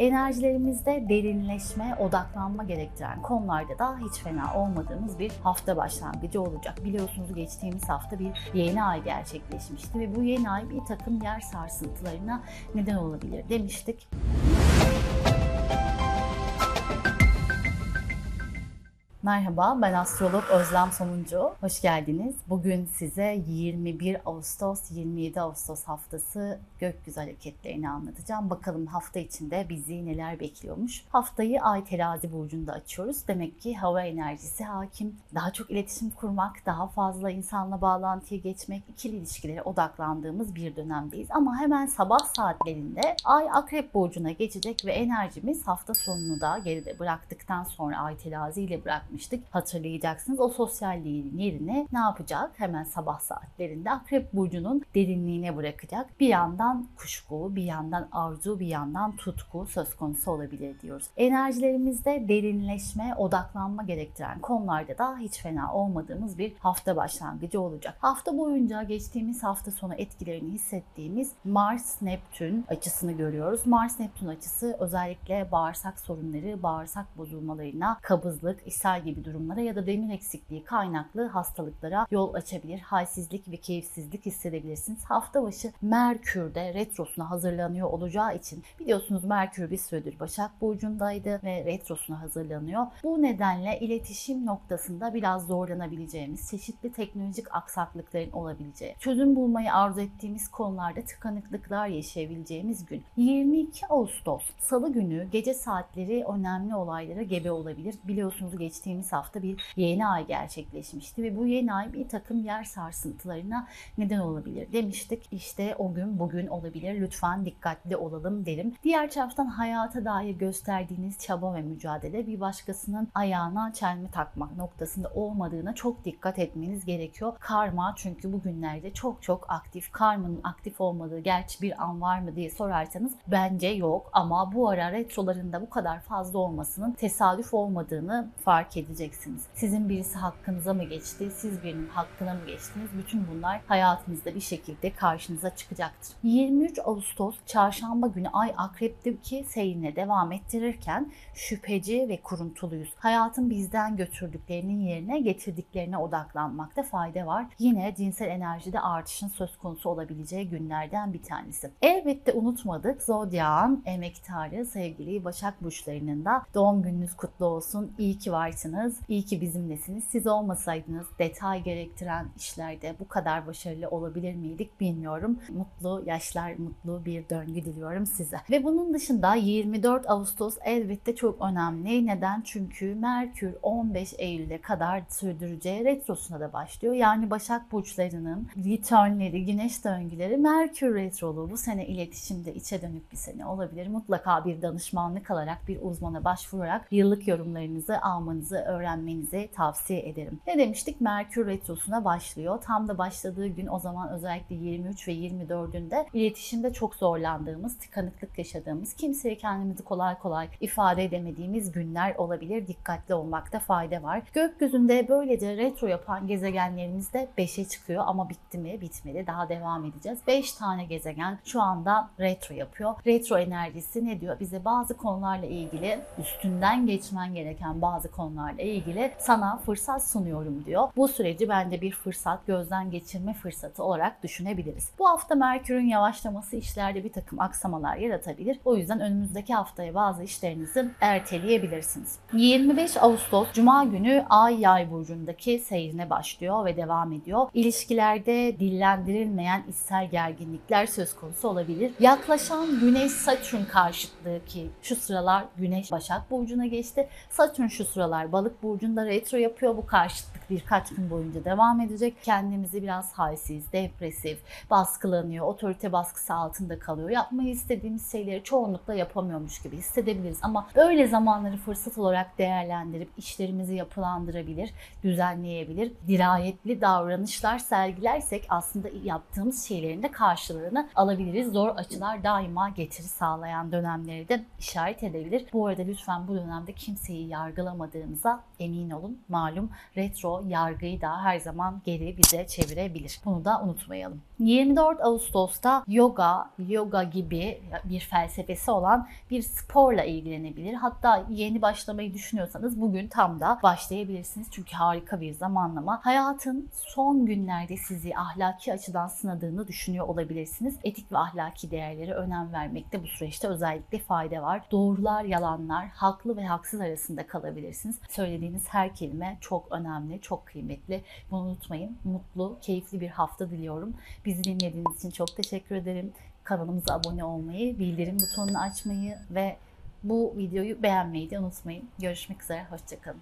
Enerjilerimizde derinleşme, odaklanma gerektiren konularda da hiç fena olmadığımız bir hafta başlangıcı olacak. Biliyorsunuz geçtiğimiz hafta bir yeni ay gerçekleşmişti ve bu yeni ay bir takım yer sarsıntılarına neden olabilir demiştik. Merhaba, ben astrolog Özlem Sonuncu. Hoş geldiniz. Bugün size 21 Ağustos, 27 Ağustos haftası gökyüzü hareketlerini anlatacağım. Bakalım hafta içinde bizi neler bekliyormuş. Haftayı Ay Terazi burcunda açıyoruz. Demek ki hava enerjisi hakim. Daha çok iletişim kurmak, daha fazla insanla bağlantıya geçmek, ikili ilişkilere odaklandığımız bir dönemdeyiz. Ama hemen sabah saatlerinde Ay Akrep burcuna geçecek ve enerjimiz hafta sonunu da geride bıraktıktan sonra Ay Terazi ile bırak yapmıştık. Hatırlayacaksınız. O sosyalliğin yerine ne yapacak? Hemen sabah saatlerinde Akrep Burcu'nun derinliğine bırakacak. Bir yandan kuşku, bir yandan arzu, bir yandan tutku söz konusu olabilir diyoruz. Enerjilerimizde derinleşme, odaklanma gerektiren konularda da hiç fena olmadığımız bir hafta başlangıcı olacak. Hafta boyunca geçtiğimiz hafta sonu etkilerini hissettiğimiz Mars-Neptün açısını görüyoruz. Mars-Neptün açısı özellikle bağırsak sorunları, bağırsak bozulmalarına, kabızlık, ishal gibi durumlara ya da demir eksikliği kaynaklı hastalıklara yol açabilir. Halsizlik ve keyifsizlik hissedebilirsiniz. Hafta başı Merkür'de retrosuna hazırlanıyor olacağı için biliyorsunuz Merkür bir süredir Başak Burcu'ndaydı ve retrosuna hazırlanıyor. Bu nedenle iletişim noktasında biraz zorlanabileceğimiz, çeşitli teknolojik aksaklıkların olabileceği, çözüm bulmayı arzu ettiğimiz konularda tıkanıklıklar yaşayabileceğimiz gün. 22 Ağustos Salı günü gece saatleri önemli olaylara gebe olabilir. Biliyorsunuz geçtiğimiz geçtiğimiz hafta bir yeni ay gerçekleşmişti ve bu yeni ay bir takım yer sarsıntılarına neden olabilir demiştik. İşte o gün bugün olabilir. Lütfen dikkatli olalım derim. Diğer taraftan hayata dair gösterdiğiniz çaba ve mücadele bir başkasının ayağına çelme takmak noktasında olmadığına çok dikkat etmeniz gerekiyor. Karma çünkü bugünlerde çok çok aktif. Karmanın aktif olmadığı gerçi bir an var mı diye sorarsanız bence yok ama bu ara retrolarında bu kadar fazla olmasının tesadüf olmadığını fark edeceksiniz. Sizin birisi hakkınıza mı geçti, siz birinin hakkına mı geçtiniz? Bütün bunlar hayatınızda bir şekilde karşınıza çıkacaktır. 23 Ağustos çarşamba günü Ay Akrep'teki seyrine devam ettirirken şüpheci ve kuruntuluyuz. Hayatın bizden götürdüklerinin yerine getirdiklerine odaklanmakta fayda var. Yine cinsel enerjide artışın söz konusu olabileceği günlerden bir tanesi. Elbette unutmadık Zodya'nın emektarı sevgili Başak Burçlarının da doğum gününüz kutlu olsun. İyi ki varsınız varsınız. İyi ki bizimlesiniz. Siz olmasaydınız detay gerektiren işlerde bu kadar başarılı olabilir miydik bilmiyorum. Mutlu yaşlar, mutlu bir döngü diliyorum size. Ve bunun dışında 24 Ağustos elbette çok önemli. Neden? Çünkü Merkür 15 Eylül'e kadar sürdüreceği retrosuna da başlıyor. Yani Başak Burçlarının returnleri, güneş döngüleri Merkür retrolu bu sene iletişimde içe dönük bir sene olabilir. Mutlaka bir danışmanlık alarak bir uzmana başvurarak yıllık yorumlarınızı almanızı öğrenmenizi tavsiye ederim. Ne demiştik? Merkür Retrosu'na başlıyor. Tam da başladığı gün o zaman özellikle 23 ve 24'ünde iletişimde çok zorlandığımız, tıkanıklık yaşadığımız, kimseye kendimizi kolay kolay ifade edemediğimiz günler olabilir. Dikkatli olmakta fayda var. Gökyüzünde böylece retro yapan gezegenlerimiz de 5'e çıkıyor ama bitti mi? Bitmedi. Daha devam edeceğiz. 5 tane gezegen şu anda retro yapıyor. Retro enerjisi ne diyor? Bize bazı konularla ilgili üstünden geçmen gereken bazı konular konularla ilgili sana fırsat sunuyorum diyor. Bu süreci bence bir fırsat, gözden geçirme fırsatı olarak düşünebiliriz. Bu hafta Merkür'ün yavaşlaması işlerde bir takım aksamalar yaratabilir. O yüzden önümüzdeki haftaya bazı işlerinizi erteleyebilirsiniz. 25 Ağustos Cuma günü Ay Yay burcundaki seyrine başlıyor ve devam ediyor. İlişkilerde dillendirilmeyen içsel gerginlikler söz konusu olabilir. Yaklaşan Güneş Satürn karşıtlığı ki şu sıralar Güneş Başak burcuna geçti. Satürn şu sıralar balık burcunda retro yapıyor. Bu karşıtlık birkaç gün boyunca devam edecek. Kendimizi biraz halsiz, depresif, baskılanıyor, otorite baskısı altında kalıyor. Yapmayı istediğimiz şeyleri çoğunlukla yapamıyormuş gibi hissedebiliriz. Ama böyle zamanları fırsat olarak değerlendirip işlerimizi yapılandırabilir, düzenleyebilir, dirayetli davranışlar sergilersek aslında yaptığımız şeylerin de karşılığını alabiliriz. Zor açılar daima getiri sağlayan dönemleri de işaret edebilir. Bu arada lütfen bu dönemde kimseyi yargılamadığımız olacağınıza emin olun. Malum retro yargıyı da her zaman geri bize çevirebilir. Bunu da unutmayalım. 24 Ağustos'ta yoga, yoga gibi bir felsefesi olan bir sporla ilgilenebilir. Hatta yeni başlamayı düşünüyorsanız bugün tam da başlayabilirsiniz. Çünkü harika bir zamanlama. Hayatın son günlerde sizi ahlaki açıdan sınadığını düşünüyor olabilirsiniz. Etik ve ahlaki değerlere önem vermekte bu süreçte özellikle fayda var. Doğrular, yalanlar, haklı ve haksız arasında kalabilirsiniz. Söylediğiniz her kelime çok önemli, çok kıymetli. Bunu unutmayın. Mutlu, keyifli bir hafta diliyorum. Bizi dinlediğiniz için çok teşekkür ederim. Kanalımıza abone olmayı, bildirim butonunu açmayı ve bu videoyu beğenmeyi de unutmayın. Görüşmek üzere, hoşçakalın.